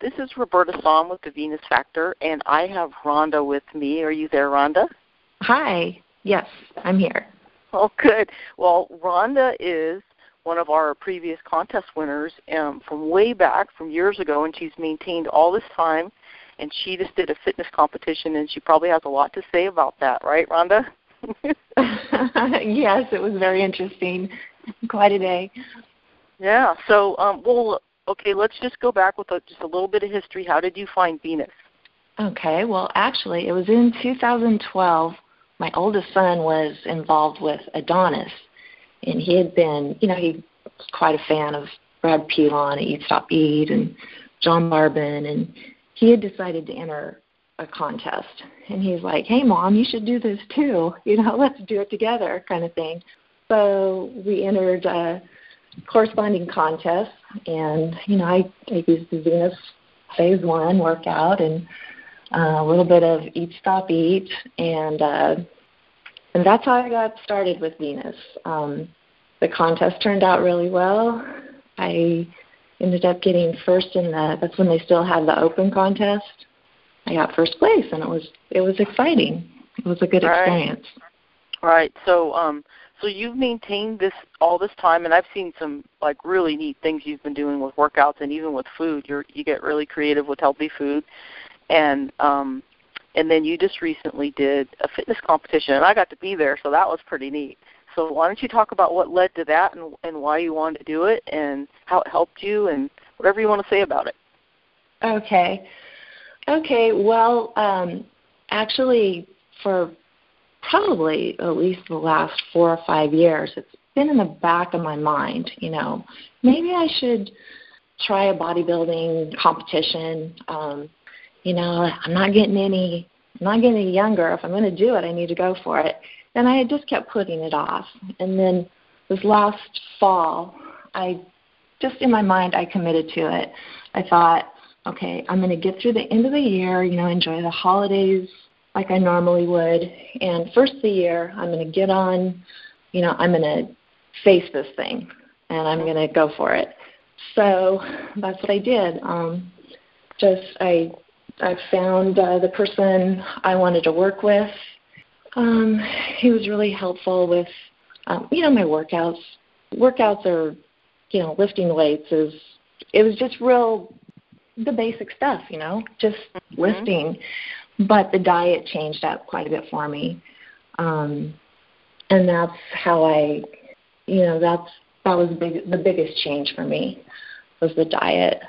This is Roberta Ong with the Venus Factor, and I have Rhonda with me. Are you there, Rhonda? Hi. Yes, I'm here. Oh, good. Well, Rhonda is one of our previous contest winners um, from way back, from years ago, and she's maintained all this time. And she just did a fitness competition, and she probably has a lot to say about that, right, Rhonda? yes, it was very interesting. Quite a day. Yeah. So, um, well, okay, let's just go back with just a little bit of history. How did you find Venus? Okay. Well, actually, it was in 2012. My oldest son was involved with Adonis, and he had been, you know, he was quite a fan of Brad Pilon, Eat Stop Eat, and John Barban, and he had decided to enter a contest. And he's like, "Hey, mom, you should do this too. You know, let's do it together," kind of thing. So we entered a corresponding contest, and you know, I, I used the Venus Phase One workout and uh, a little bit of Eat Stop Eat, and uh, and that's how I got started with Venus. Um, the contest turned out really well. I ended up getting first in the. That's when they still had the open contest. I got first place, and it was it was exciting. It was a good right. experience. Right. So, um, so you've maintained this all this time, and I've seen some like really neat things you've been doing with workouts and even with food. You're you get really creative with healthy food, and um, and then you just recently did a fitness competition, and I got to be there, so that was pretty neat. So why don't you talk about what led to that and, and why you wanted to do it and how it helped you and whatever you want to say about it. Okay. Okay. Well, um, actually, for probably at least the last four or five years, it's been in the back of my mind. You know, maybe I should try a bodybuilding competition. Um, you know, I'm not getting any, I'm not getting any younger. If I'm going to do it, I need to go for it. And I just kept putting it off. And then this last fall, I just in my mind, I committed to it. I thought, okay, I'm going to get through the end of the year, you know, enjoy the holidays like I normally would. And first of the year, I'm going to get on, you know, I'm going to face this thing and I'm going to go for it. So that's what I did. Um, just I I found uh, the person I wanted to work with. Um, he was really helpful with, um, you know, my workouts. Workouts are, you know, lifting weights is. It was just real, the basic stuff, you know, just mm-hmm. lifting. But the diet changed up quite a bit for me, um, and that's how I, you know, that's that was big, the biggest change for me was the diet.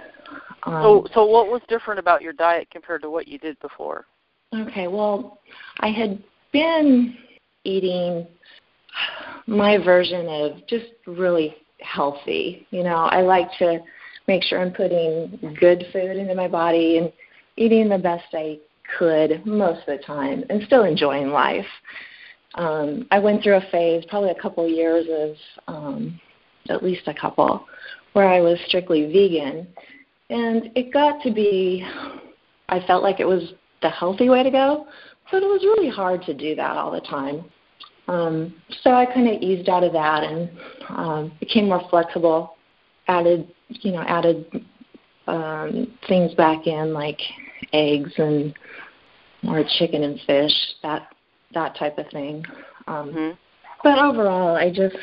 Um, so, so what was different about your diet compared to what you did before? Okay, well, I had been eating my version of just really healthy. You know, I like to make sure I'm putting good food into my body and eating the best I could most of the time and still enjoying life. Um, I went through a phase, probably a couple years of, um, at least a couple, where I was strictly vegan and it got to be, I felt like it was the healthy way to go, but it was really hard to do that all the time. Um, so I kind of eased out of that and um, became more flexible. Added, you know, added um, things back in like eggs and more chicken and fish, that that type of thing. Um, mm-hmm. But overall, I just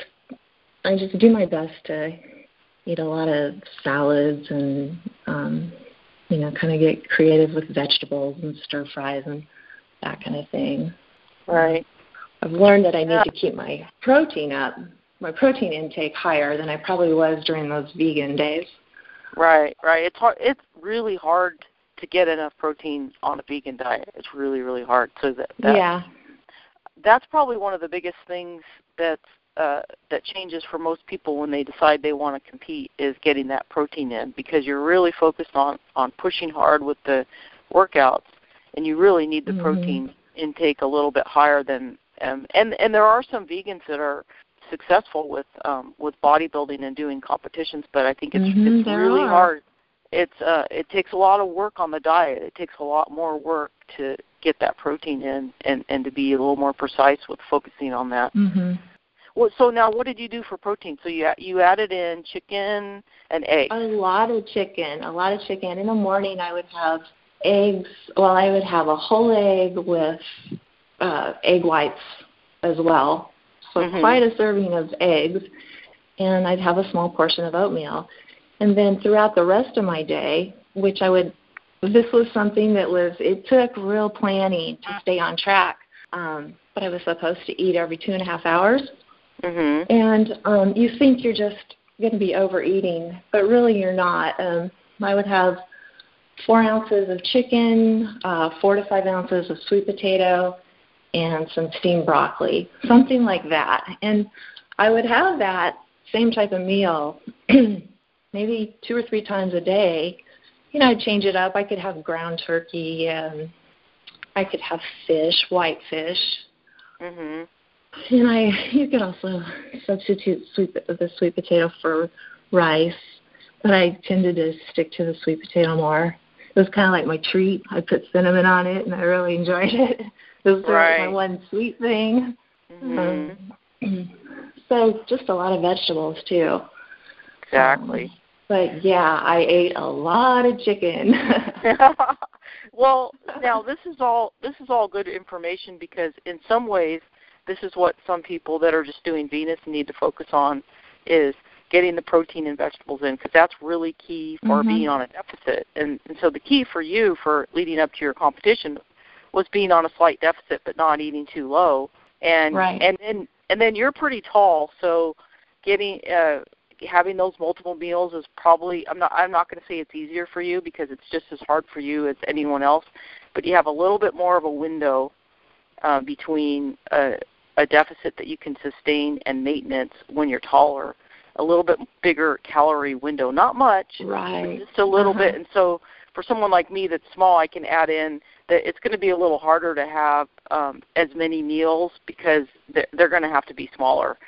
I just do my best to eat a lot of salads and um, you know, kind of get creative with vegetables and stir fries and that kind of thing. Right. I've learned that I need to keep my protein up, my protein intake higher than I probably was during those vegan days. Right, right. It's hard. It's really hard to get enough protein on a vegan diet. It's really, really hard. So that, that yeah, that's probably one of the biggest things that uh, that changes for most people when they decide they want to compete is getting that protein in because you're really focused on on pushing hard with the workouts and you really need the mm-hmm. protein intake a little bit higher than um, and and there are some vegans that are successful with um, with bodybuilding and doing competitions but I think it's mm-hmm, it's really are. hard it's uh it takes a lot of work on the diet it takes a lot more work to get that protein in and and to be a little more precise with focusing on that mm-hmm. Well, so now what did you do for protein? So you you added in chicken and eggs. A lot of chicken, a lot of chicken. In the morning, I would have eggs. Well, I would have a whole egg with uh, egg whites as well. So Mhm. quite a serving of eggs, and I'd have a small portion of oatmeal. And then throughout the rest of my day, which I would, this was something that was, it took real planning to stay on track. Um, but I was supposed to eat every two and a half hours. Mhm. And um, you think you're just going to be overeating, but really you're not. Um, I would have four ounces of chicken, uh, four to five ounces of sweet potato, and some steamed broccoli, something like that. And I would have that same type of meal maybe two or three times a day. You know, I'd change it up. I could have ground turkey. Um, I could have fish, white fish, Mm-hmm. and I you could also substitute sweet the sweet potato for rice, but I tended to stick to the sweet potato more. It was kind of like my treat. I put cinnamon on it, and I really enjoyed it. It was of my one sweet thing. Mhm. Um, so just a lot of vegetables too. Exactly. Um, but yeah, I ate a lot of chicken. well, now this is all this is all good information because in some ways this is what some people that are just doing Venus need to focus on is getting the protein and vegetables in because that's really key for Mhm. being on a deficit. And, and so the key for you for leading up to your competition was being on a slight deficit but not eating too low. And Right. and then and then you're pretty tall, so getting uh having those multiple meals is probably I'm not I'm not going to say it's easier for you because it's just as hard for you as anyone else, but you have a little bit more of a window uh, between a, a deficit that you can sustain and maintenance when you're taller. A little bit bigger calorie window, not much, right. just a little Uh-huh. bit. And so for someone like me that's small, I can add in that it's going to be a little harder to have um, as many meals because they're, they're going to have to be smaller.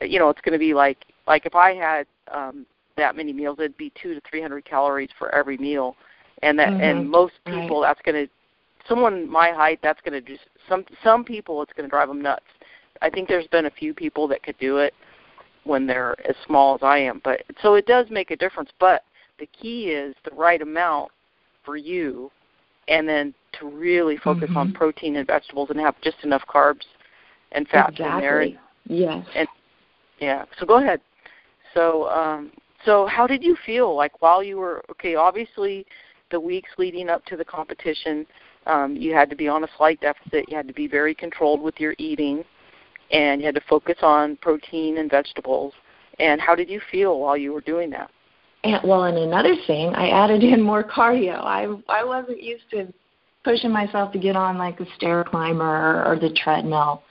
You know, it's going to be like like if I had um, that many meals, it'd be two to three hundred calories for every meal, and that Mhm. and most Right. people that's going to someone my height that's going to just some some people it's going to drive them nuts. I think there's been a few people that could do it when they're as small as I am, but so it does make a difference. But the key is the right amount for you, and then to really focus on Mhm. protein and vegetables and have just enough carbs and fats in there. Exactly. Yes. Yeah. So go ahead. So um so how did you feel like while you were okay, obviously the weeks leading up to the competition, um, you had to be on a slight deficit, you had to be very controlled with your eating and you had to focus on protein and vegetables. And how did you feel while you were doing that? And, well, and another thing, I added in more cardio. I I wasn't used to pushing myself to get on like the stair climber or, or the treadmill.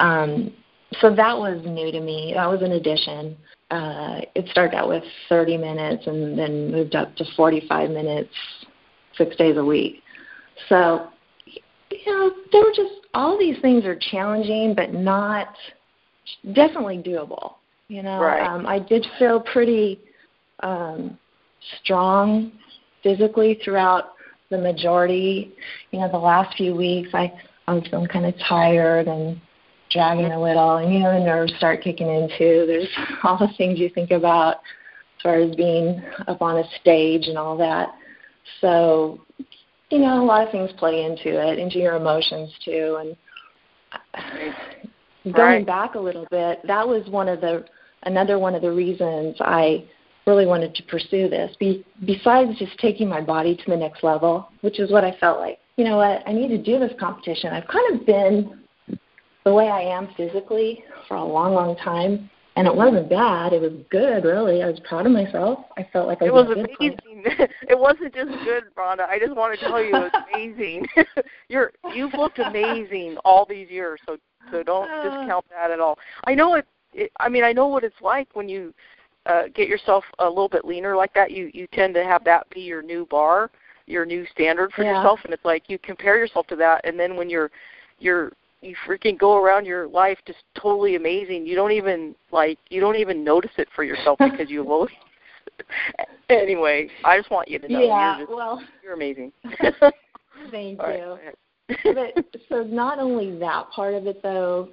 Um, so that was new to me. That was an addition. Uh, it started out with 30 minutes and then moved up to 45 minutes, six days a week. So, you know, there were just all these things are challenging, but not definitely doable. You know, Right. um, I did feel pretty um, strong physically throughout the majority. You know, the last few weeks, I I was feeling kind of tired and dragging a little, and you know, the nerves start kicking in too. There's all the things you think about as far as being up on a stage and all that. So, you know, a lot of things play into it, into your emotions too, and. Going Right. back a little bit, that was one of the another one of the reasons I really wanted to pursue this. Be, besides just taking my body to the next level, which is what I felt like. You know what? I need to do this competition. I've kind of been the way I am physically for a long, long time, and it wasn't bad. It was good, really. I was proud of myself. I felt like I It was, was a good amazing. it wasn't just good, Rhonda. I just want to tell you it was amazing. You're you've looked amazing all these years, so so don't discount that at all. I know it, it I mean, I know what it's like when you uh get yourself a little bit leaner like that. You you tend to have that be your new bar, your new standard for Yeah. yourself and it's like you compare yourself to that and then when you're you're you freaking go around your life just totally amazing. You don't even like you don't even notice it for yourself because you always. anyway, I just want you to know yeah, you're just well, you're amazing. thank All right, you. ahead. but so not only that part of it though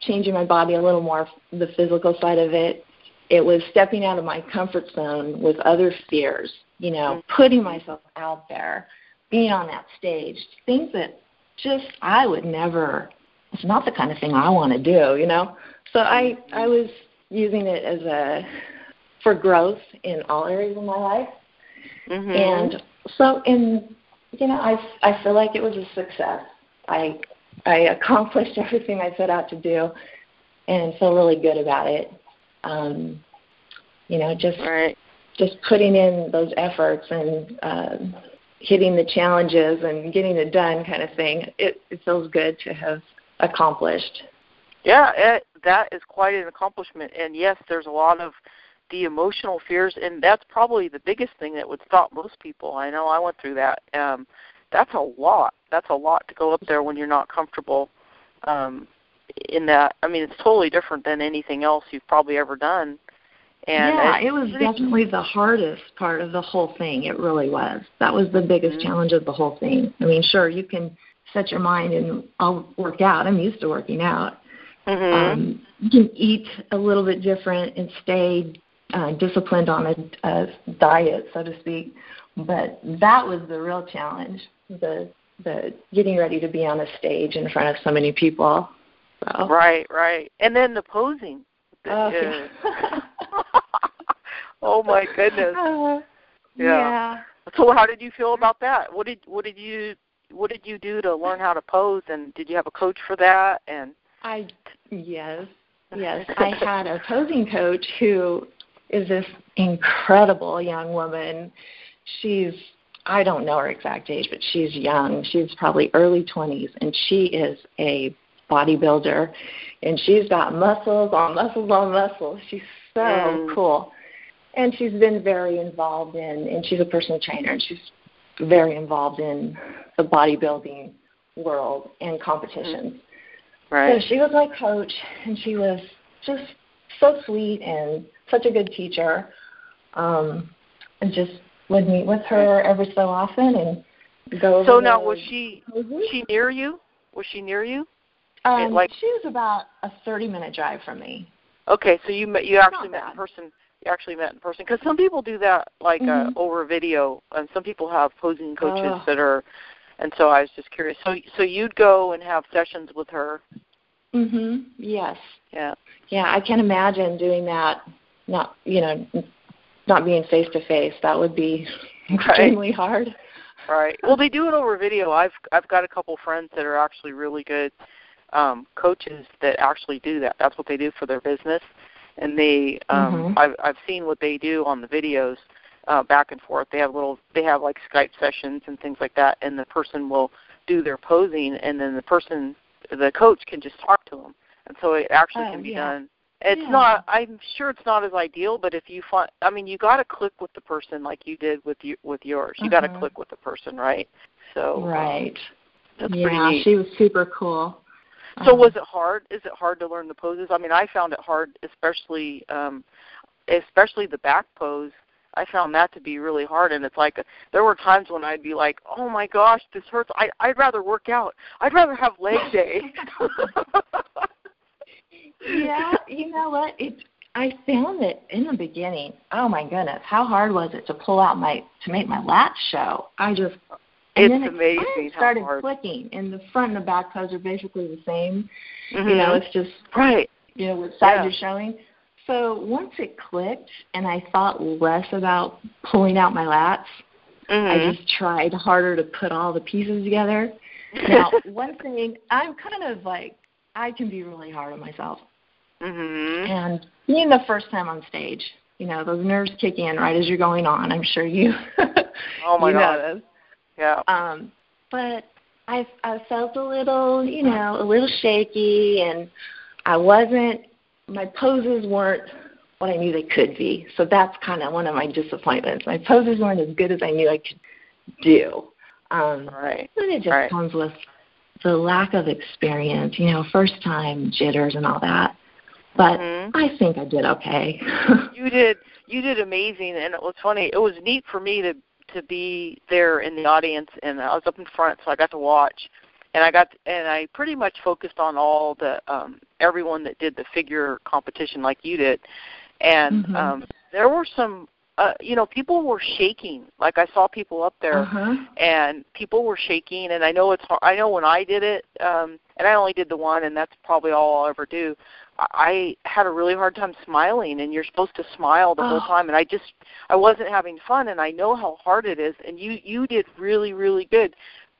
changing my body a little more, the physical side of it. It was stepping out of my comfort zone with other fears, you know, mm-hmm. putting myself out there, being on that stage, things that just I would never. It's not the kind of thing I want to do, you know. So I I was using it as a for growth in all areas of my life, mm-hmm. and so in you know I I feel like it was a success. I I accomplished everything I set out to do, and feel really good about it. Um, you know, just right. just putting in those efforts and um, hitting the challenges and getting it done, kind of thing. It it feels good to have accomplished. Yeah, it, that is quite an accomplishment. And yes, there's a lot of the emotional fears, and that's probably the biggest thing that would stop most people. I know I went through that. Um, that's a lot. That's a lot to go up there when you're not comfortable. Um, in that, I mean, it's totally different than anything else you've probably ever done. And yeah, it, it was definitely the hardest part of the whole thing. It really was. That was the biggest mm-hmm. challenge of the whole thing. I mean, sure, you can set your mind and I'll work out. I'm used to working out. Mm-hmm. Um, you can eat a little bit different and stay uh, disciplined on a, a diet, so to speak. But that was the real challenge the the getting ready to be on a stage in front of so many people. So. Right, right, and then the posing. Oh, yeah. oh my goodness. Uh, yeah. yeah. So how did you feel about that? What did what did you what did you do to learn how to pose and did you have a coach for that and I yes. Yes, I had a posing coach who is this incredible young woman. She's I don't know her exact age, but she's young. She's probably early 20s, and she is a bodybuilder, and she's got muscles on muscles on muscles. She's so mm. cool, and she's been very involved in, and she's a personal trainer, and she's very involved in the bodybuilding world and competitions. Mm. Right. So she was my coach, and she was just so sweet and such a good teacher, um, and just would meet with her every so often and go So now was she was she near you? Was she near you? Um, like she was about a 30 minute drive from me. Okay, so you met you actually met in person. You actually met in person because some people do that like uh, mm-hmm. uh, over video, and some people have posing coaches oh. that are. And so I was just curious. So so you'd go and have sessions with her. Mhm. Yes. Yeah. Yeah, I can imagine doing that. Not you know not being face to face. That would be extremely right. hard. Right. Well, they do it over video. I've I've got a couple friends that are actually really good um coaches that actually do that. That's what they do for their business. And they um mm-hmm. I've I've seen what they do on the videos uh back and forth. They have little they have like Skype sessions and things like that and the person will do their posing and then the person the coach can just talk to them. And so it actually oh, can be yeah. done it's yeah. not. I'm sure it's not as ideal, but if you find, I mean, you got to click with the person like you did with you with yours. You got to click with the person, right? So right. Um, that's yeah, pretty neat. she was super cool. So um, was it hard? Is it hard to learn the poses? I mean, I found it hard, especially um especially the back pose. I found that to be really hard, and it's like there were times when I'd be like, "Oh my gosh, this hurts. I I'd rather work out. I'd rather have leg day." yeah, you know what? It I found that in the beginning, oh my goodness, how hard was it to pull out my to make my lats show? I just and it's then amazing it started how hard. clicking, and the front and the back pose are basically the same. Mm-hmm. You know, it's just right. You know, what side yeah. you're showing. So once it clicked, and I thought less about pulling out my lats, mm-hmm. I just tried harder to put all the pieces together. Now, one thing I'm kind of like I can be really hard on myself. Mm-hmm. And being the first time on stage, you know, those nerves kick in right as you're going on. I'm sure you oh my you God. know. Yeah. Um, but I I felt a little, you know, a little shaky and I wasn't my poses weren't what I knew they could be. So that's kind of one of my disappointments. My poses weren't as good as I knew I could do. Um, right. And it just right. comes with the lack of experience, you know, first time jitters and all that but mm-hmm. I think I did okay. you did you did amazing, and it was funny. It was neat for me to to be there in the audience, and I was up in front, so I got to watch. and I got and I pretty much focused on all the um everyone that did the figure competition like you did, and Mhm. um there were some uh, you know, people were shaking. Like I saw people up there, Uh-huh. and people were shaking. And I know it's. hard. I know when I did it, um, and I only did the one, and that's probably all I'll ever do. I I had a really hard time smiling, and you're supposed to smile the whole Oh. time, and I just I wasn't having fun, and I know how hard it is. And you you did really really good,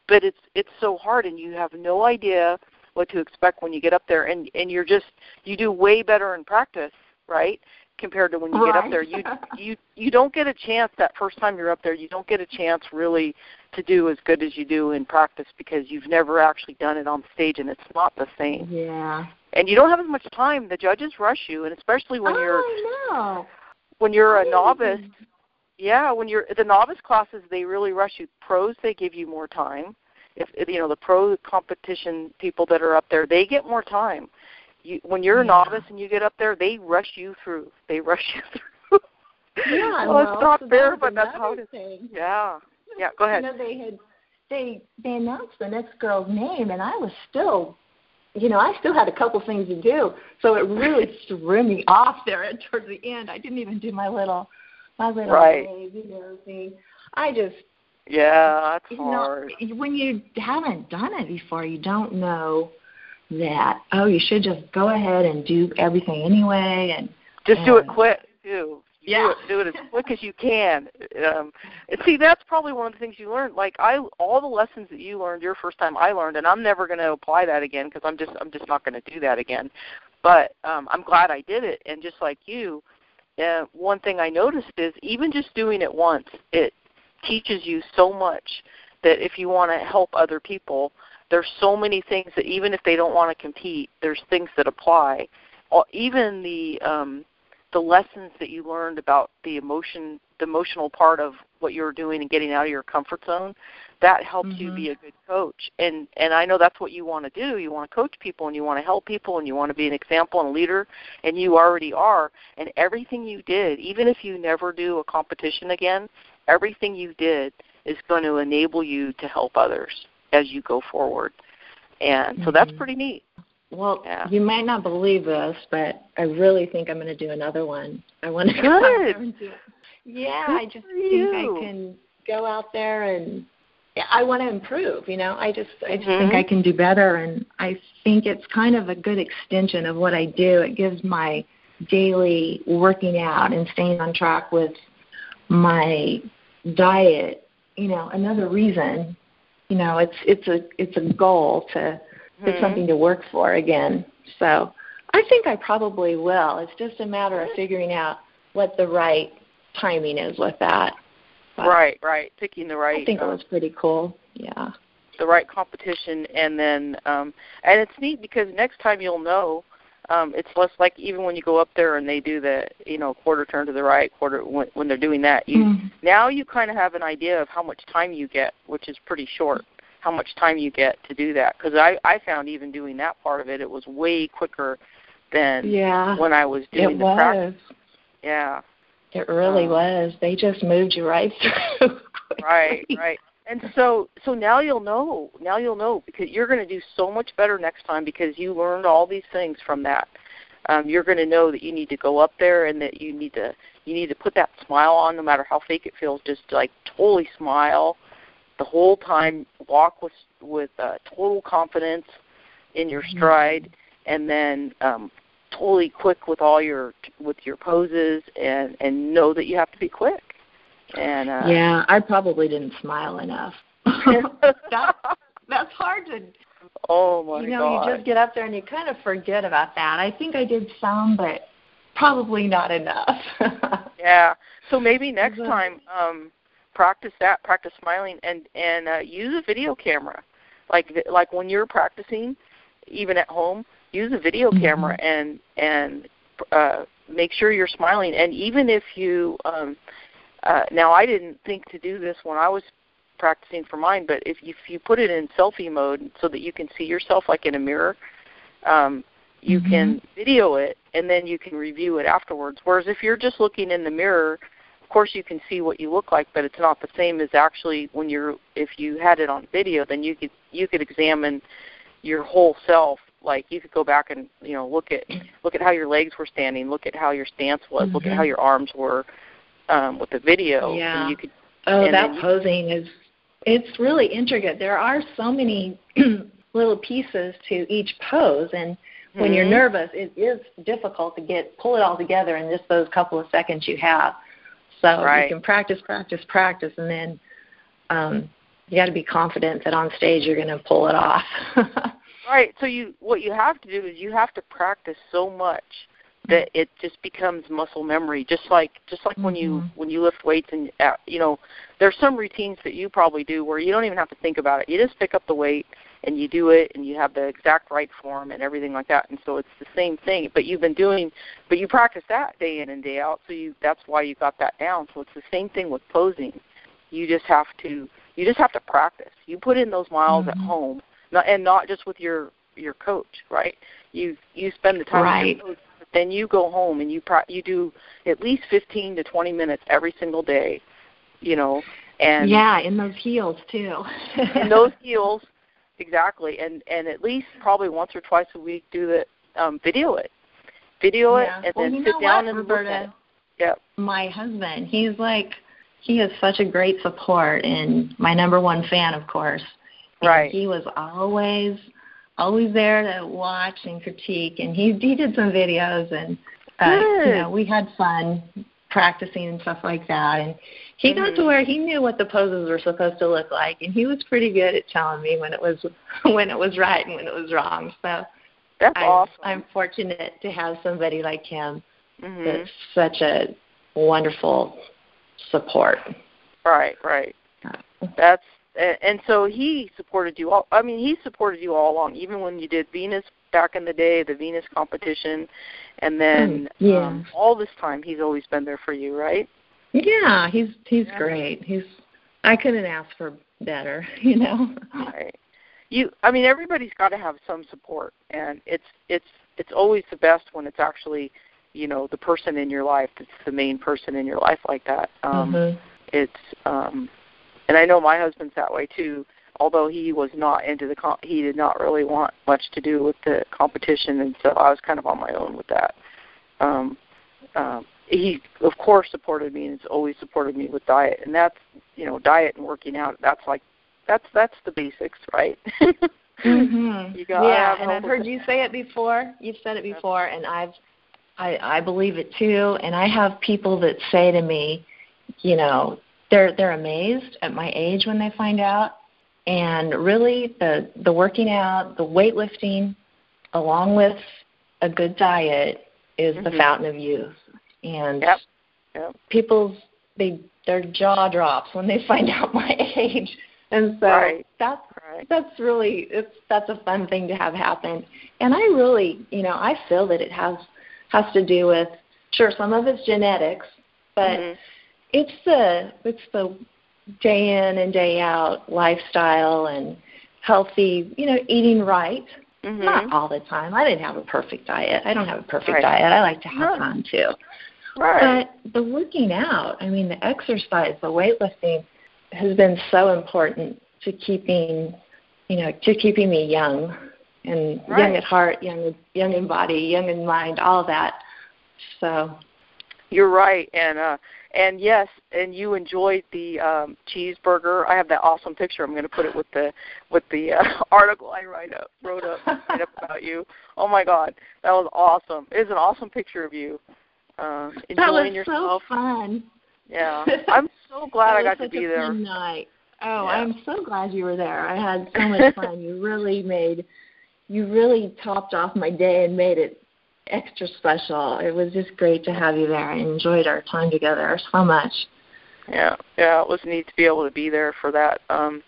but it's it's so hard, and you have no idea what to expect when you get up there, and and you're just you do way better in practice, right? Compared to when you get up there. You you you don't get a chance that first time you're up there. You don't get a chance really to do as good as you do in practice because you've never actually done it on stage and it's not the same. Yeah. And you don't have as much time. The judges rush you, and especially when oh, you're know. when you're a novice. Yeah, when you're the novice classes, they really rush you. Pros, they give you more time. If, you know the pro competition people that are up there, they get more time. You, when you're a Yeah. novice and you get up there, they rush you through. They rush you through. Yeah, well, it's not so fair, that but that's how it is. thing. Yeah, yeah. Go ahead. You know, they had they they announced the next girl's name, and I was still, you know, I still had a couple things to do, so it really threw me off there at towards the end. I didn't even do my little my little Right. wave, you know thing. I just Yeah, that's you know when you haven't done it before, you don't know that oh you should just go ahead and do everything anyway and Just do it quick too. Yeah. Do it, do it as quick as you can. Um, and see, that's probably one of the things you learned. Like I, all the lessons that you learned your first time, I learned, and I'm never going to apply that again because I'm just, I'm just not going to do that again. But um, I'm glad I did it, and just like you, uh, one thing I noticed is even just doing it once, it teaches you so much that if you want to help other people, there's so many things that even if they don't want to compete, there's things that apply. Even the um, the lessons that you learned about the emotion, the emotional part of what you're doing and getting out of your comfort zone, that helps you Mhm. be a good coach. And and I know that's what you want to do. You want to coach people and you want to help people and you want to be an example and a leader, and you already are. And everything you did, even if you never do a competition again, everything you did is going to enable you to help others as you go forward. And so that's Mhm. pretty neat. Well, Yeah. you might not believe this, but I really think I'm going to do another one. I want to go Good. out there and do it. Yeah, Good I just think you. I can go out there and I want to improve. You know, I just I just Mhm. think I can do better, and I think it's kind of a good extension of what I do. It gives my daily working out and staying on track with my diet. You know, another reason. You know, it's it's a it's a goal to it's Mhm. something to work for again. So I think I probably will. It's just a matter of figuring out what the right timing is with that. But Right, right. Picking the right I think it um, was pretty cool. Yeah. the right competition and then um and it's neat because next time you'll know um it's less like even when you go up there and they do the you know quarter turn to the right quarter when, when they're doing that you Mhm. now you kind of have an idea of how much time you get which is pretty short how much time you get to do that because i i found even doing that part of it it was way quicker than Yeah. when i was doing It the was. practice yeah It really Um, was. They just moved you right through. right right and so so now you'll know now you'll know because you're going to do so much better next time because you learned all these things from that. Um you're going to know that you need to go up there and that you need to you need to put that smile on no matter how fake it feels. Just like totally smile the whole time walk with with uh, total confidence in your stride and then um totally quick with all your with your poses and and know that you have to be quick and uh yeah, I probably didn't smile enough. that, that's hard to oh my god. you know, god. you just get up there and you kind of forget about that. I think I did some, but probably not enough. yeah. So maybe next Exactly. time um practice that, practice smiling and and uh use a video camera. Like like when you're practicing even at home, use a video Mhm. camera and and uh make sure you're smiling and even if you um uh now I didn't think to do this when I was practicing for mine, but if you, if you put it in selfie mode so that you can see yourself like in a mirror, um, you Mhm. can video it and then you can review it afterwards. Whereas if you're just looking in the mirror of course you can see what you look like, but it's not the same as actually when you're if you had it on video, then you could you could examine your whole self. Like you could go back and you know look at look at how your legs were standing, look at how your stance was, mm-hmm. look at how mm-hmm. your arms were um, with the video. Yeah. Could, oh, that posing is it's really intricate. There are so many little pieces to each pose and when mm-hmm. you're nervous it is difficult to get pull it all together in just those couple of seconds you have so right. you can practice practice practice and then um you got to be confident that on stage you're going to pull it off right so you what you have to do is you have to practice so much that it just becomes muscle memory just like just like mm-hmm. when you mm-hmm. when you lift weights and uh, you know there's some routines that you probably do where you don't even have to think about it you just pick up the weight and you do it and you have the exact right form and everything like that and so it's the same thing but you've been doing but you practice that day in and day out so you that's why you got that down so it's the same thing with posing you just have to you just have to practice you put in those miles mm-hmm. at home not, and not just with your your coach right you you spend the time right. With your coach then you go home and you pro- you do at least 15 to 20 minutes every single day you know and yeah in those heels too. In those heels exactly and and at least probably once or twice a week do the um video it. Video yeah. it and well, then sit down what, and Roberta? look at it. Yep. My husband he's like he is such a great support and my number one fan of course. And right. he was always always there to watch and critique and he he did some videos and uh Good. you know we had fun practicing and stuff like that and he mm-hmm. got to where he knew what the poses were supposed to look like and he was pretty good at telling me when it was when it was right and when it was wrong so that's I'm, awesome i'm fortunate to have somebody like him mm-hmm. that's such a wonderful support right right that's and so he supported you all i mean he supported you all along even when you did venus back in the day the venus competition and then hmm, yeah. um, all this time he's always been there for you right yeah he's he's yeah. great he's i couldn't ask for better you know right you i mean everybody's got to have some support and it's it's it's always the best when it's actually you know the person in your life that's the main person in your life like that um mm-hmm. it's um and I know my husband's that way too. Although he was not into the comp, he did not really want much to do with the competition, and so I was kind of on my own with that. Um, um, he of course supported me and has always supported me with diet, and that's you know diet and working out. That's like that's that's the basics, right? mm-hmm. Yeah, and I've heard you say it before. You've said it before, and I've I I believe it too. And I have people that say to me, you know, they're they're amazed at my age when they find out and really the the working out the weightlifting along with a good diet is mm-hmm. the fountain of youth and yep. Yep. people's they their jaw drops when they find out my age and so right. that's right. that's really it's that's a fun thing to have happen and i really you know i feel that it has has to do with sure some of it's genetics but mm-hmm it's the it's the day in and day out lifestyle and healthy, you know, eating right. Mm-hmm. Not all the time. I didn't have a perfect diet. I don't have a perfect right. diet. I like to have fun too. Right. But the working out, I mean, the exercise, the weightlifting has been so important to keeping, you know, to keeping me young and right. young at heart, young young in body, young in mind, all that. So you're right, and uh, and yes, and you enjoyed the um, cheeseburger. I have that awesome picture. I'm going to put it with the with the uh, article I write up wrote up write up about you. Oh my God, that was awesome. It is an awesome picture of you uh, enjoying that was yourself. so fun. Yeah, I'm so glad I got to be there. Fun night. Oh, yeah. I'm so glad you were there. I had so much fun. you really made, you really topped off my day and made it extra special. It was just great to have you there. I enjoyed our time together so much. Yeah, yeah, it was neat to be able to be there for that. Um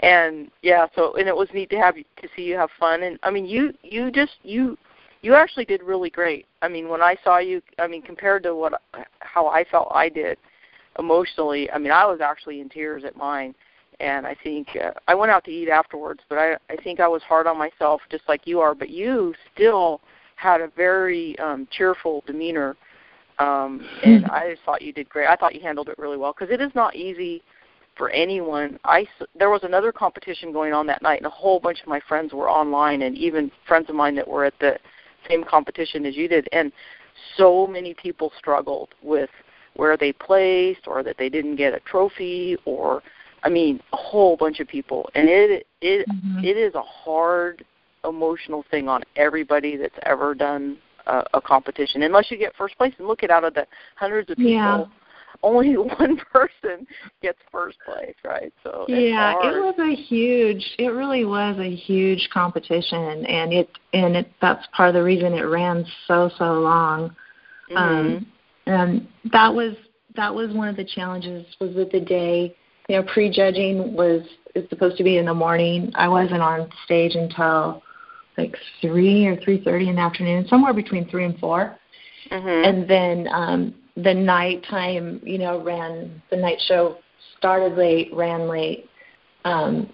and yeah, so and it was neat to have to see you have fun and I mean you you just you you actually did really great. I mean, when I saw you, I mean compared to what how I felt I did emotionally, I mean, I was actually in tears at mine and I think uh, I went out to eat afterwards, but I I think I was hard on myself just like you are, but you still had a very um, cheerful demeanor um, and I just thought you did great. I thought you handled it really well because it is not easy for anyone. I there was another competition going on that night, and a whole bunch of my friends were online, and even friends of mine that were at the same competition as you did, and so many people struggled with where they placed or that they didn't get a trophy or I mean a whole bunch of people and it it mm-hmm. it is a hard emotional thing on everybody that's ever done a, a competition unless you get first place and look at out of the hundreds of people yeah. only one person gets first place right so yeah hard. it was a huge it really was a huge competition and it and it that's part of the reason it ran so so long mm-hmm. um and that was that was one of the challenges was that the day you know prejudging was is supposed to be in the morning i wasn't on stage until like three or three thirty in the afternoon somewhere between three and 4 mm-hmm. and then um the night time you know ran the night show started late ran late um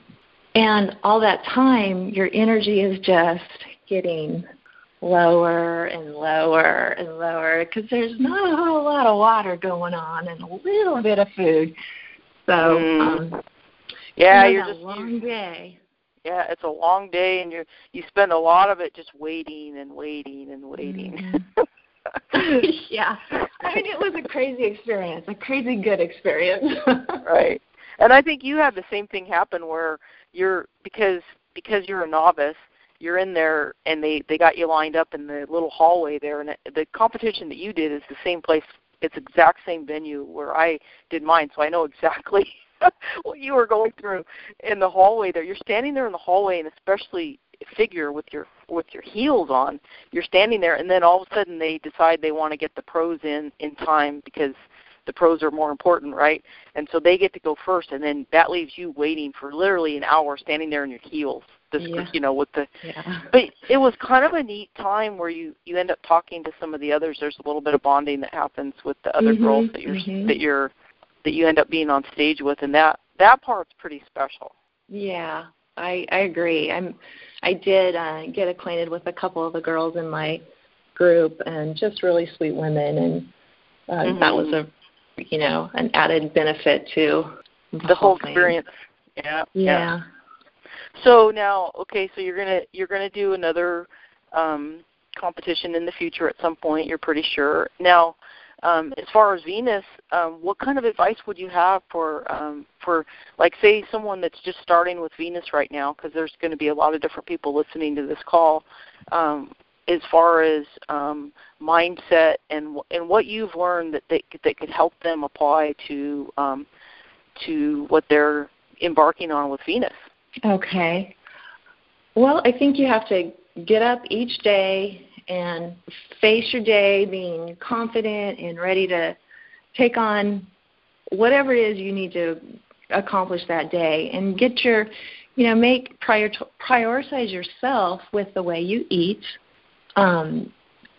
and all that time your energy is just getting lower and lower and lower because there's not a whole lot of water going on and a little bit of food. So, mm. um, yeah, you are just a long day. Yeah, it's a long day, and you you spend a lot of it just waiting and waiting and waiting. Mm-hmm. yeah, I mean it was a crazy experience, a crazy good experience. right, and I think you had the same thing happen where you're because because you're a novice you're in there and they they got you lined up in the little hallway there and the competition that you did is the same place it's exact same venue where I did mine so I know exactly what you were going through in the hallway there you're standing there in the hallway and especially figure with your with your heels on you're standing there and then all of a sudden they decide they want to get the pros in in time because the pros are more important, right? And so they get to go first, and then that leaves you waiting for literally an hour, standing there in your heels, this yeah. you know with the yeah. but it was kind of a neat time where you you end up talking to some of the others there's a little bit of bonding that happens with the other mm-hmm, girls that you're mm-hmm. that you're that you end up being on stage with and that that part's pretty special yeah i i agree i'm i did uh get acquainted with a couple of the girls in my group and just really sweet women and uh, mm-hmm. that was a you know an added benefit to the, the whole thing. experience yeah yeah so now, okay, so you're gonna you're gonna do another um, competition in the future at some point. You're pretty sure. Now, um, as far as Venus, um, what kind of advice would you have for um, for like say someone that's just starting with Venus right now? Because there's going to be a lot of different people listening to this call. Um, as far as um, mindset and and what you've learned that they, that could help them apply to um, to what they're embarking on with Venus. Okay. Well, I think you have to get up each day and face your day being confident and ready to take on whatever it is you need to accomplish that day and get your you know make prior prioritize yourself with the way you eat um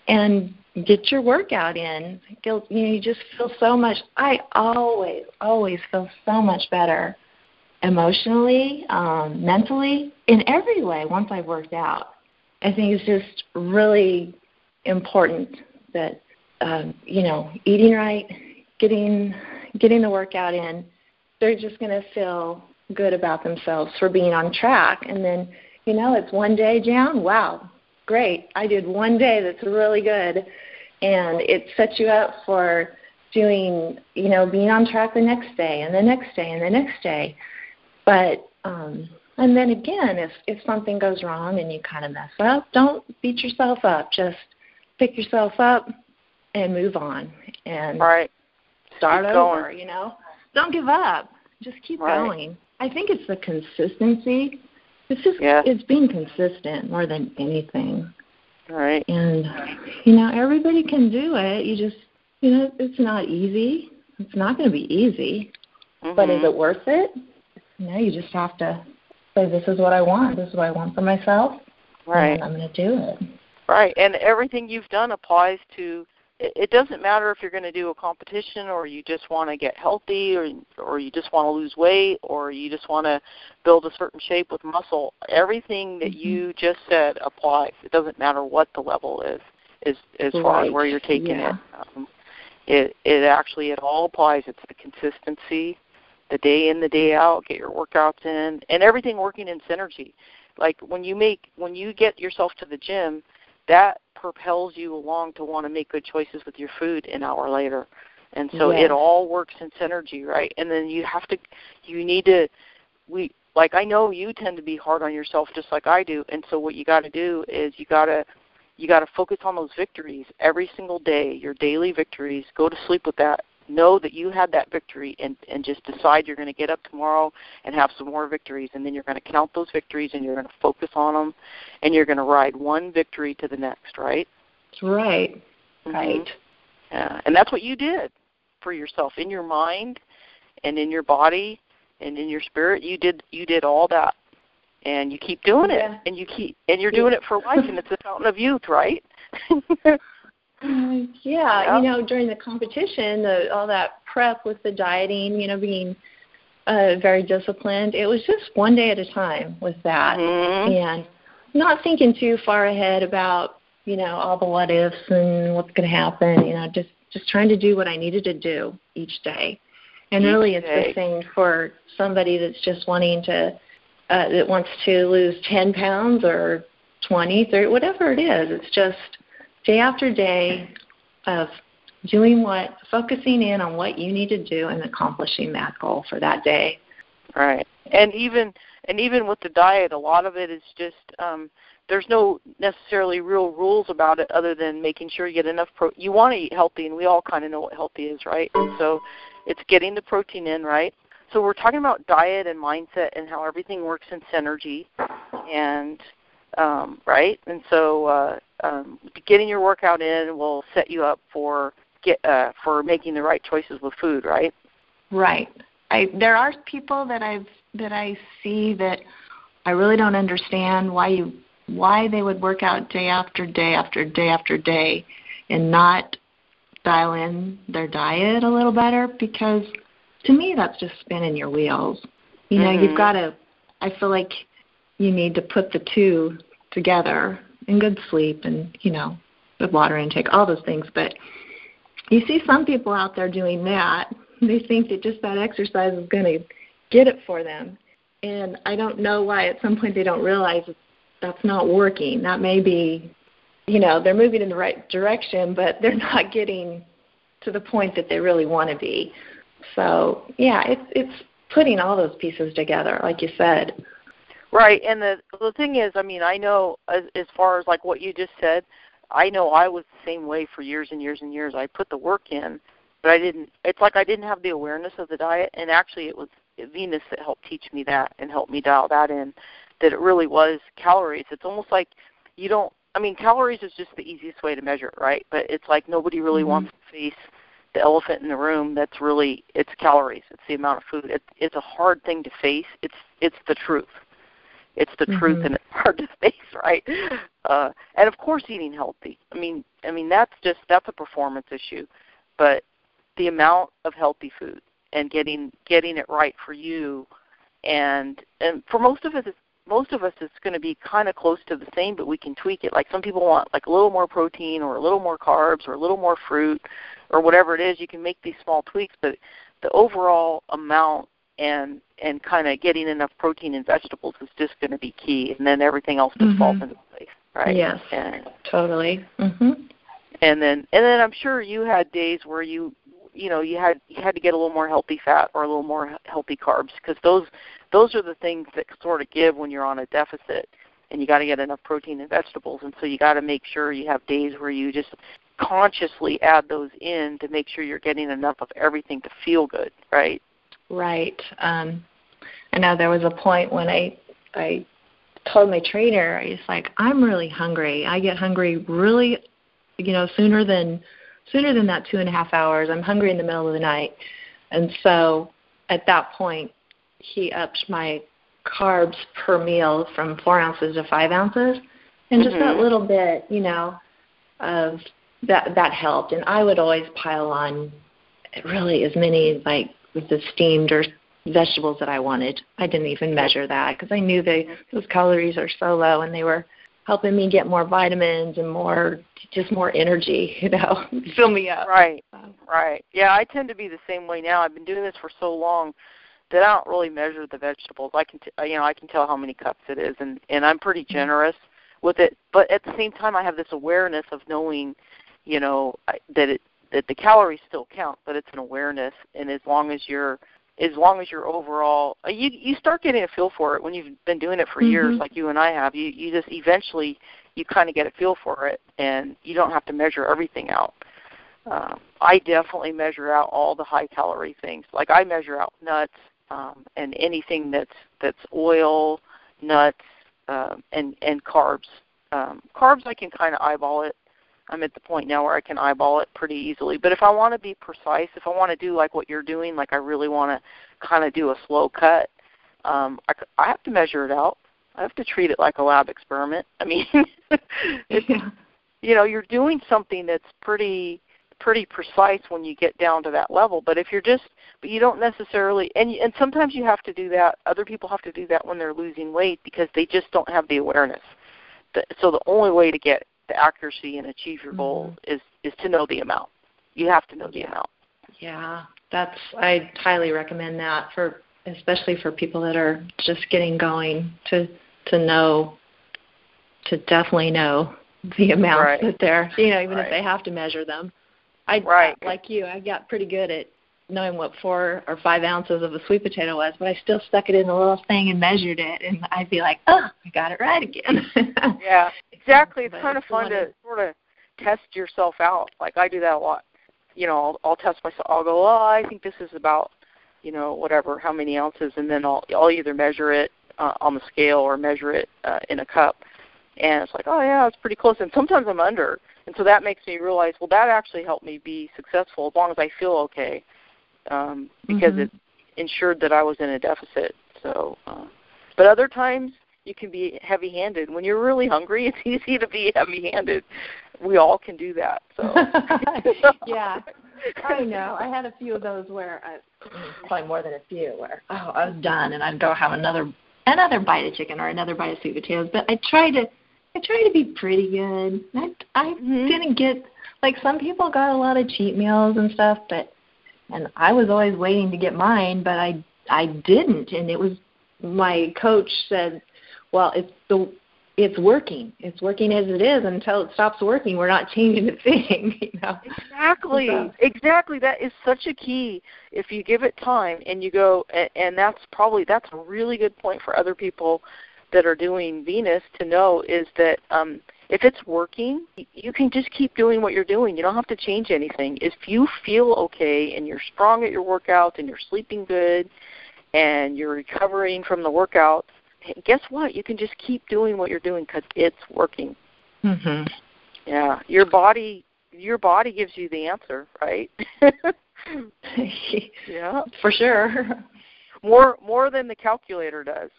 and get your workout in you know you just feel so much i always always feel so much better emotionally, um, mentally, in every way once I've worked out. I think it's just really important that um, you know eating right, getting getting the workout in. They're just going to feel good about themselves for being on track, and then you know it's one day down. Wow, great! I did one day that's really good, and it sets you up for doing you know being on track the next day and the next day and the next day but um, and then again, if if something goes wrong and you kind of mess up, don't beat yourself up. Just pick yourself up and move on and right. start keep over. Going. You know, don't give up. Just keep right. going. I think it's the consistency. It's just yeah. it's being consistent more than anything. Right. And you know, everybody can do it. You just you know, it's not easy. It's not going to be easy. Mm-hmm. But is it worth it? You know, you just have to say, "This is what I want. This is what I want for myself." Right. And I'm going to do it. Right, and everything you've done applies to. It doesn't matter if you're going to do a competition, or you just want to get healthy, or or you just want to lose weight, or you just want to build a certain shape with muscle. Everything that mm-hmm. you just said applies. It doesn't matter what the level is, is as right. far as where you're taking yeah. it. Um, It it actually it all applies. It's the consistency, the day in the day out, get your workouts in, and everything working in synergy. Like when you make when you get yourself to the gym, that propels you along to want to make good choices with your food an hour later. And so yes. it all works in synergy, right? And then you have to you need to we like I know you tend to be hard on yourself just like I do. And so what you got to do is you got to you got to focus on those victories every single day, your daily victories. Go to sleep with that. Know that you had that victory and and just decide you're going to get up tomorrow and have some more victories and then you're going to count those victories and you're going to focus on them and you're going to ride one victory to the next, right? Right. Mm-hmm. Right. Yeah. And that's what you did for yourself in your mind and in your body and in your spirit. You did you did all that and you keep doing it yeah. and you keep and you're doing it for life and it's a fountain of youth right uh, yeah, you know during the competition the, all that prep with the dieting you know being uh very disciplined it was just one day at a time with that mm-hmm. and not thinking too far ahead about you know all the what ifs and what's going to happen you know just just trying to do what i needed to do each day and each really it's day. the same for somebody that's just wanting to uh, that wants to lose 10 pounds or 20, 30, whatever it is. It's just day after day of doing what, focusing in on what you need to do and accomplishing that goal for that day. Right. And even and even with the diet, a lot of it is just um there's no necessarily real rules about it other than making sure you get enough pro you want to eat healthy and we all kind of know what healthy is, right? And so it's getting the protein in, right? So we're talking about diet and mindset and how everything works in synergy, and um, right. And so uh, um, getting your workout in will set you up for get uh, for making the right choices with food, right? Right. I there are people that I've that I see that I really don't understand why you why they would work out day after day after day after day and not dial in their diet a little better because to me that's just spinning your wheels. You know, mm-hmm. you've got to I feel like you need to put the two together and good sleep and, you know, good water intake, all those things, but you see some people out there doing that. They think that just that exercise is going to get it for them. And I don't know why at some point they don't realize that's not working. That may be, you know, they're moving in the right direction, but they're not getting to the point that they really want to be. So yeah, it's it's putting all those pieces together, like you said. Right, and the the thing is, I mean, I know as, as far as like what you just said, I know I was the same way for years and years and years. I put the work in, but I didn't. It's like I didn't have the awareness of the diet, and actually, it was Venus that helped teach me that and helped me dial that in. That it really was calories. It's almost like you don't. I mean, calories is just the easiest way to measure it, right? But it's like nobody really mm-hmm. wants to face the elephant in the room that's really it's calories it's the amount of food it, it's a hard thing to face it's it's the truth it's the mm-hmm. truth and it's hard to face right? Uh and of course eating healthy. I mean i mean that's just that's a performance issue. But the amount of healthy food and getting getting it right for you and and for most of us it's most of us it's going to be kind of close to the same but we can tweak it. Like some people want like a little more protein or a little more carbs or a little more fruit or whatever it is, you can make these small tweaks, but the overall amount and and kind of getting enough protein and vegetables is just going to be key, and then everything else just mm-hmm. falls into place, right? Yes, and, totally. Mhm. And then and then I'm sure you had days where you you know you had you had to get a little more healthy fat or a little more healthy carbs because those those are the things that sort of give when you're on a deficit and you got to get enough protein and vegetables and so you got to make sure you have days where you just consciously add those in to make sure you're getting enough of everything to feel good, right? Right. Um, I know there was a point when I I told my trainer, I was like, I'm really hungry. I get hungry really, you know, sooner than sooner than that two and a half hours. I'm hungry in the middle of the night, and so at that point, he upped my carbs per meal from four ounces to five ounces, and just mm-hmm. that little bit, you know, of that that helped. And I would always pile on really as many like with the steamed or vegetables that I wanted. I didn't even measure that because I knew they those calories are so low and they were helping me get more vitamins and more just more energy, you know, fill me up. Right. Right. Yeah, I tend to be the same way now. I've been doing this for so long that I don't really measure the vegetables. I can, t- you know, I can tell how many cups it is, and and I'm pretty mm-hmm. generous with it. But at the same time, I have this awareness of knowing, you know, that it that the calories still count, but it's an awareness. And as long as you're as long as you're overall uh, you you start getting a feel for it when you've been doing it for mm-hmm. years like you and I have you you just eventually you kind of get a feel for it and you don't have to measure everything out um, I definitely measure out all the high calorie things like I measure out nuts um, and anything that's that's oil nuts um, and and carbs um, carbs I can kind of eyeball it I'm at the point now where I can eyeball it pretty easily. But if I want to be precise, if I want to do like what you're doing, like I really want to kind of do a slow cut, um, I, I have to measure it out. I have to treat it like a lab experiment. I mean, it's, yeah. you know, you're doing something that's pretty pretty precise when you get down to that level. But if you're just, but you don't necessarily, and and sometimes you have to do that. Other people have to do that when they're losing weight because they just don't have the awareness. So the only way to get the accuracy and achieve your goal mm-hmm. is is to know the amount. You have to know the amount. Yeah, that's I highly recommend that for especially for people that are just getting going to to know to definitely know the amount right. that they're you know even right. if they have to measure them. I right. like you, I got pretty good at knowing what four or five ounces of a sweet potato was, but I still stuck it in the little thing and measured it, and I'd be like, oh, I got it right again. yeah, exactly. It's kind of fun to sort of test yourself out. Like I do that a lot. You know, I'll, I'll test myself. I'll go, oh, I think this is about, you know, whatever, how many ounces, and then I'll I'll either measure it uh, on the scale or measure it uh, in a cup, and it's like, oh yeah, it's pretty close. And sometimes I'm under, and so that makes me realize, well, that actually helped me be successful as long as I feel okay um, because mm-hmm. it ensured that I was in a deficit. So, uh, but other times you can be heavy-handed. When you're really hungry, it's easy to be heavy-handed. We all can do that. So. yeah, I know. I had a few of those where I probably more than a few where oh I was done and I'd go have another another bite of chicken or another bite of sweet potatoes. But I try to I try to be pretty good. I I mm-hmm. didn't get like some people got a lot of cheat meals and stuff, but and I was always waiting to get mine, but I I didn't, and it was my coach said, "Well, it's the it's working. It's working as it is until it stops working. We're not changing a thing." You know? Exactly, so. exactly. That is such a key. If you give it time and you go, and, that's probably that's a really good point for other people that are doing Venus to know is that um, if it's working, you can just keep doing what you're doing. You don't have to change anything. If you feel okay and you're strong at your workouts and you're sleeping good and you're recovering from the workouts, guess what? You can just keep doing what you're doing because it's working. Mhm. Yeah, your body your body gives you the answer, right? yeah, for sure. More more than the calculator does.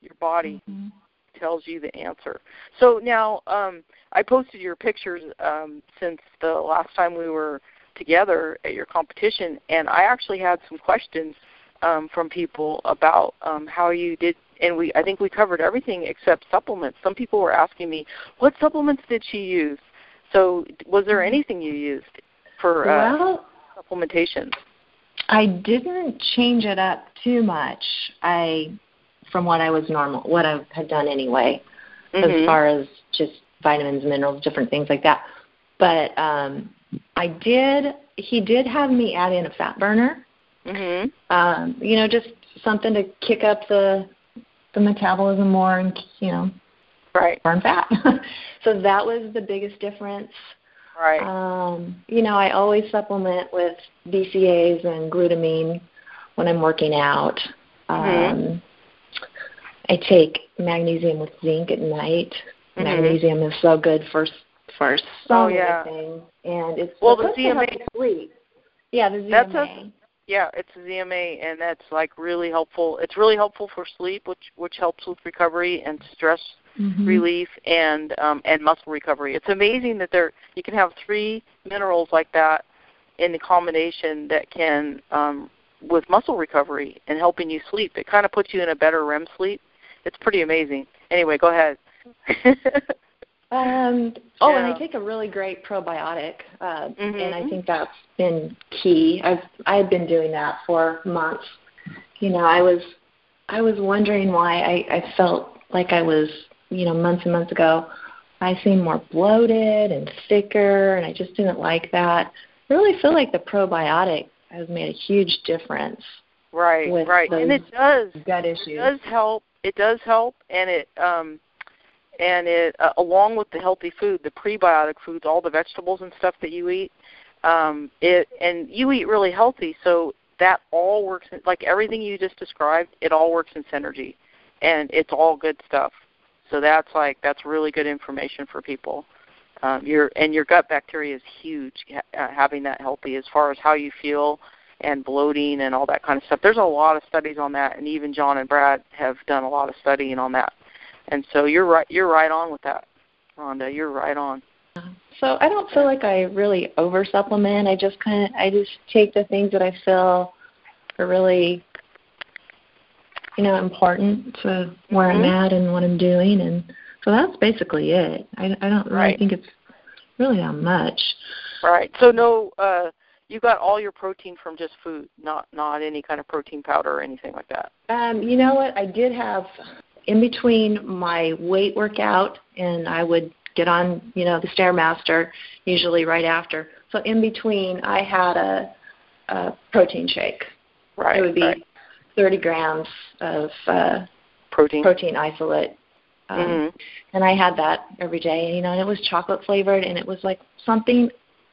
Your body. Mm-hmm tells you the answer. So now um, I posted your pictures um, since the last time we were together at your competition, and I actually had some questions um, from people about um, how you did. And we, I think we covered everything except supplements. Some people were asking me, "What supplements did she use?" So, was there mm-hmm. anything you used for uh, well, supplementation? I didn't change it up too much. I from what I was normal, what I had done anyway, mm-hmm. as far as just vitamins, minerals, different things like that. But um, I did. He did have me add in a fat burner. Mm-hmm. Um, you know, just something to kick up the the metabolism more and you know, right, burn fat. so that was the biggest difference. Right. Um, you know, I always supplement with BCAAs and glutamine when I'm working out. Mm-hmm. Um, I take magnesium with zinc at night. Mm-hmm. Magnesium is so good for for so oh, yeah. many things, and it's well the ZMA sleep. Yeah, the ZMA. That's a, yeah, it's a ZMA, and that's like really helpful. It's really helpful for sleep, which which helps with recovery and stress mm-hmm. relief and um, and muscle recovery. It's amazing that there you can have three minerals like that in the combination that can um, with muscle recovery and helping you sleep. It kind of puts you in a better REM sleep it's pretty amazing. Anyway, go ahead. Um, oh, Yeah. and I take a really great probiotic, uh, Mhm. and I think that's been key. I've I've been doing that for months. You know, I was I was wondering why I, I felt like I was, you know, months and months ago, I seemed more bloated and thicker, and I just didn't like that. I really feel like the probiotic has made a huge difference. Right, right, and it does. Gut issues. It does help. It does help, and it um, and it uh, along with the healthy food, the prebiotic foods, all the vegetables and stuff that you eat, um, it and you eat really healthy, so that all works. Like everything you just described, it all works in synergy, and it's all good stuff. So that's like that's really good information for people. Um, your and your gut bacteria is huge. ha- Uh, having that healthy as far as how you feel and bloating and all that kind of stuff. There's a lot of studies on that, and even John and Brad have done a lot of studying on that. And so you're right. You're right on with that, Rhonda. You're right on. So I don't feel like I really over supplement. I just kind of I just take the things that I feel are really you know important to where Mhm. I'm at and what I'm doing, and so that's basically it. I, I don't really Right. think it's really that much. Right. So no, uh, you got all your protein from just food, not not any kind of protein powder or anything like that. Um, you know what? I did have in between my weight workout, and I would get on, you know, the stairmaster usually right after. So in between, I had a, a protein shake. Right. it would be right. 30 grams of uh, protein. protein isolate. Um, Mhm. And I had that every day, you know, and it was chocolate flavored, and it was like something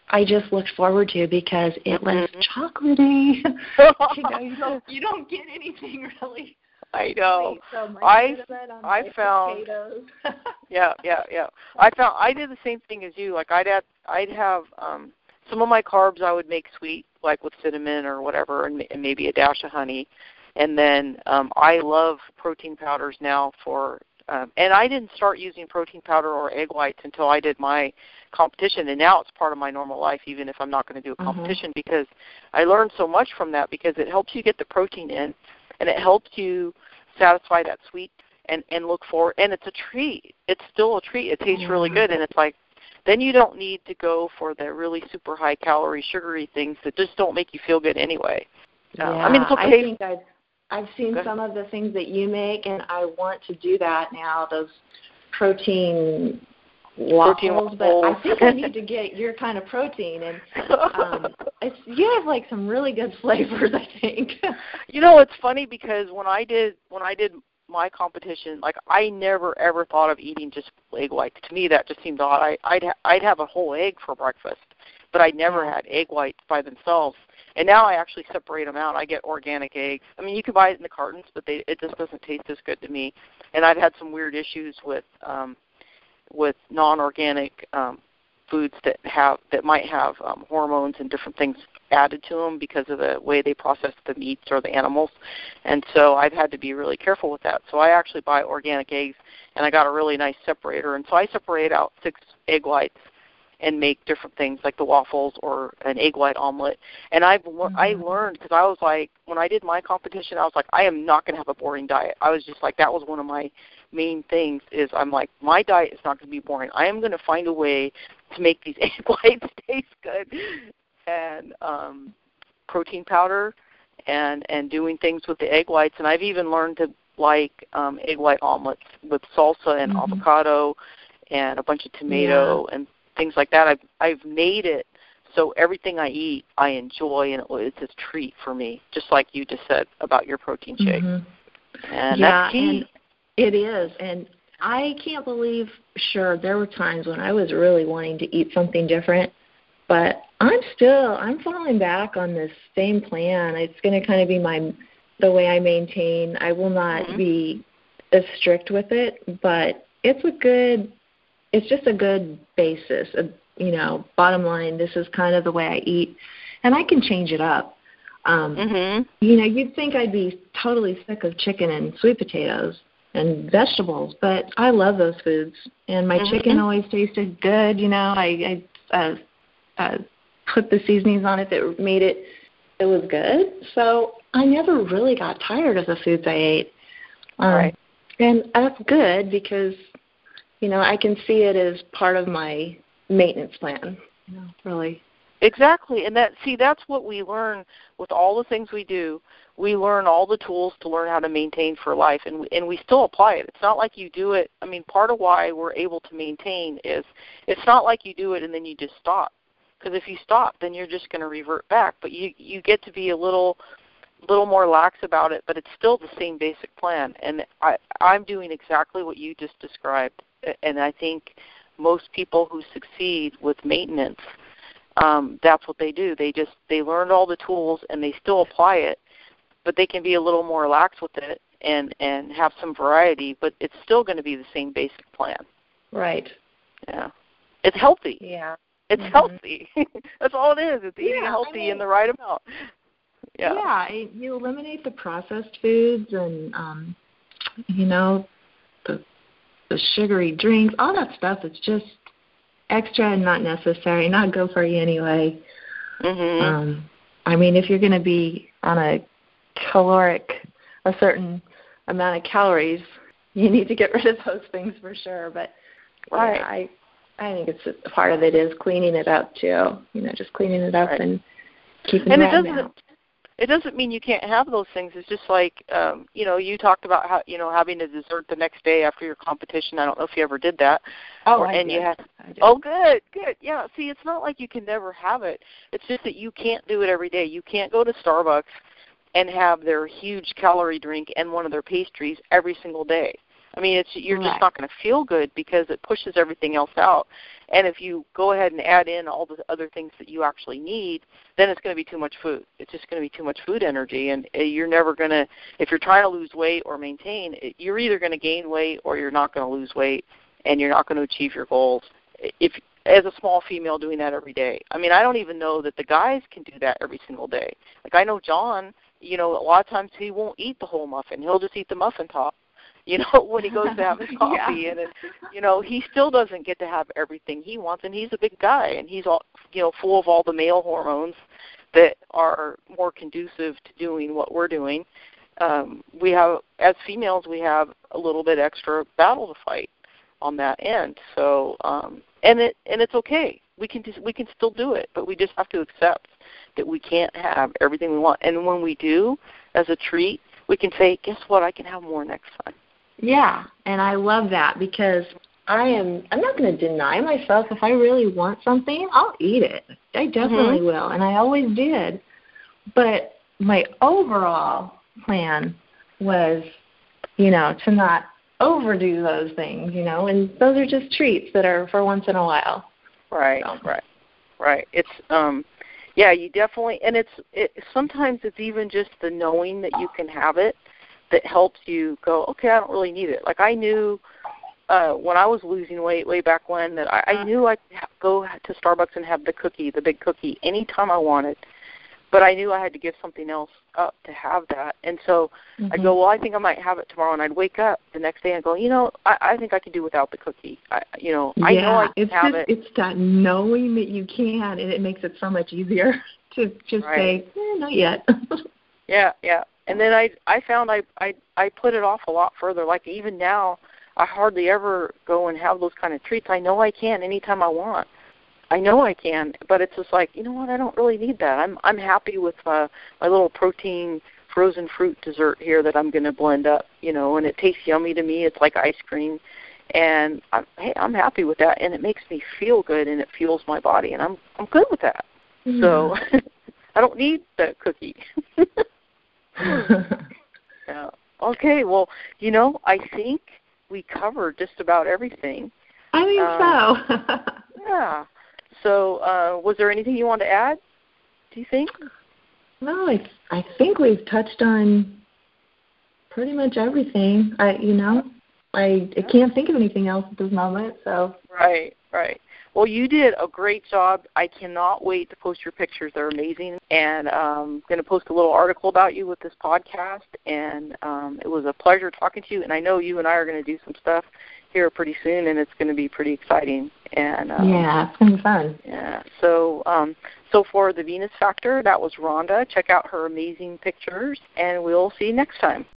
I just looked forward to because it was Mhm. chocolatey. you know, you don't get anything really. I know. sweet, so I- cinnamon I found- Yeah, yeah, yeah. I found I did the same thing as you. Like I'd have I'd have um some of my carbs I would make sweet, like with cinnamon or whatever, and, and maybe a dash of honey. And then um I love protein powders now for um and I didn't start using protein powder or egg whites until I did my competition and now it's part of my normal life even if I'm not going to do a Mhm. competition because I learned so much from that because it helps you get the protein in and it helps you satisfy that sweet and and look for and it's a treat. It's still a treat. It tastes really good. And it's like then you don't need to go for the really super high calorie sugary things that just don't make you feel good anyway. Yeah, Uh, I mean, it's okay. I think I've I've seen some of the things that you make, and I want to do that now. Those Protein waffles, but I think I need to get your kind of protein. And um, it's, you have like some really good flavors, I think. you know it's funny because when i did when i did my competition like i never ever thought of eating just egg whites to me that just seemed odd. I i'd ha- i'd have a whole egg for breakfast but i never Yeah. had egg whites by themselves. And now i actually separate them out. I get organic eggs. I mean you can buy it in the cartons but they it just doesn't taste as good to me. And i've had some weird issues with um with non organic um foods that have that might have um, hormones and different things added to them because of the way they process the meats or the animals. And so I've had to be really careful with that. So I actually buy organic eggs and I got a really nice separator. And so I separate out six egg whites and make different things like the waffles or an egg white omelet. And I've lear- I Mhm. learned because I was like when I did my competition I was like I am not going to have a boring diet. I was just like that was one of my main things is I'm like my diet is not going to be boring. I am going to find a way to make these egg whites taste good and um protein powder and and doing things with the egg whites and I've even learned to like um egg white omelets with salsa and Mhm. avocado and a bunch of tomato and things like that. I've I've made it so everything I eat I enjoy and it's a treat for me, just like you just said about your protein shake. Mhm. And yeah, that's key. It is. And I can't believe, sure, there were times when I was really wanting to eat something different, but I'm still, I'm falling back on this same plan. It's going to kind of be my, the way I maintain. I will not Mhm. be as strict with it, but it's a good, it's just a good basis. A, you know, bottom line, this is kind of the way I eat, and I can change it up. Um, Mhm. you know, you'd think I'd be totally sick of chicken and sweet potatoes and vegetables, but I love those foods. And my Mhm. chicken always tasted good. You know, I, I uh, uh, put the seasonings on it that made it it was good. So I never really got tired of the foods I ate. Um, Right. And that's good because you know, I can see it as part of my maintenance plan. You know, really. Exactly. And that see that's what we learn with all the things we do. We learn all the tools to learn how to maintain for life and we, and we still apply it. It's not like you do it. I mean, part of why we're able to maintain is it's not like you do it and then you just stop. Because if you stop, then you're just going to revert back. But you you get to be a little little more lax about it, but it's still the same basic plan. And I I'm doing exactly what you just described. And I think most people who succeed with maintenance um, that's what they do. They just they learned all the tools and they still apply it, but they can be a little more lax with it and and have some variety. But it's still going to be the same basic plan. Right. Yeah. It's healthy. Yeah. It's mm-hmm. healthy. That's all it is. It's eating yeah, healthy I mean, in the right amount. Yeah. Yeah. You eliminate the processed foods and um, you know the the sugary drinks, all that stuff. It's just extra and not necessary, not good for you anyway. Mm-hmm. Um, I mean, if you're going to be on a caloric, a certain amount of calories, you need to get rid of those things for sure. But right. yeah, I I think it's part of it is cleaning it up too. You know, just cleaning it up right. and keeping and it doesn't out it doesn't mean you can't have those things. It's just like um, you know, you talked about how you know having a dessert the next day after your competition. I don't know if you ever did that. Oh, or, I and did. you had. Oh, good, good. Yeah. See, it's not like you can never have it. It's just that you can't do it every day. You can't go to Starbucks and have their huge calorie drink and one of their pastries every single day. I mean, it's you're right. just not going to feel good because it pushes everything else out. And if you go ahead and add in all the other things that you actually need, then it's going to be too much food. It's just going to be too much food energy, and uh, you're never going to. If you're trying to lose weight or maintain, you're either going to gain weight or you're not going to lose weight, and you're not going to achieve your goals. If as a small female doing that every day. I mean, I don't even know that the guys can do that every single day. Like I know John, you know, a lot of times he won't eat the whole muffin. He'll just eat the muffin top you know, when he goes to have his coffee yeah. and it, you know, he still doesn't get to have everything he wants and he's a big guy and he's all you know, full of all the male hormones that are more conducive to doing what we're doing. Um, we have as females we have a little bit extra battle to fight on that end. So um and it and it's okay. We can just we can still do it, but we just have to accept that we can't have everything we want. And when we do, as a treat, we can say, guess what, I can have more next time. Yeah, and I love that because I am I'm not going to deny myself if I really want something, I'll eat it. I definitely mm-hmm. will, and I always did. But my overall plan was, you know, to not overdo those things, you know, and those are just treats that are for once in a while. Right, so. right. Right. It's um yeah, you definitely and it's it sometimes it's even just the knowing that you can have it that helps you go, okay, I don't really need it. Like I knew uh when I was losing weight way back when that I, I knew I could ha- go to Starbucks and have the cookie, the big cookie, anytime I wanted. But I knew I had to give something else up to have that. And so mm-hmm. I'd go, well, I think I might have it tomorrow. And I'd wake up the next day and go, you know, I, I think I could do without the cookie. I, you know, yeah, I know I can it's have just, it. It's that knowing that you can, and it makes it so much easier to just right. say, eh, not yet. yeah, yeah. And then I I found I I I put it off a lot further. Like even now, I hardly ever go and have those kind of treats. I know I can anytime I want. I know I can, but it's just like you know what? I don't really need that. I'm I'm happy with uh, my little protein frozen fruit dessert here that I'm going to blend up. You know, and it tastes yummy to me. It's like ice cream, and I'm, hey, I'm happy with that, and it makes me feel good, and it fuels my body, and I'm I'm good with that. Mm-hmm. So I don't need the cookie. yeah. Okay. Well, you know, I think we covered just about everything. I think um, so. yeah. So, uh, was there anything you wanted to add? Do you think? No, I I think we've touched on pretty much everything. I you know, I I can't think of anything else at this moment. So right, right. Well, you did a great job. I cannot wait to post your pictures. They're amazing. And I'm going to post a little article about you with this podcast. And um, it was a pleasure talking to you. And I know you and I are going to do some stuff here pretty soon, and it's going to be pretty exciting. And um, yeah, it's going to be fun. Yeah. So, um, so for the Venus Factor, that was Rhonda. Check out her amazing pictures, and we'll see you next time.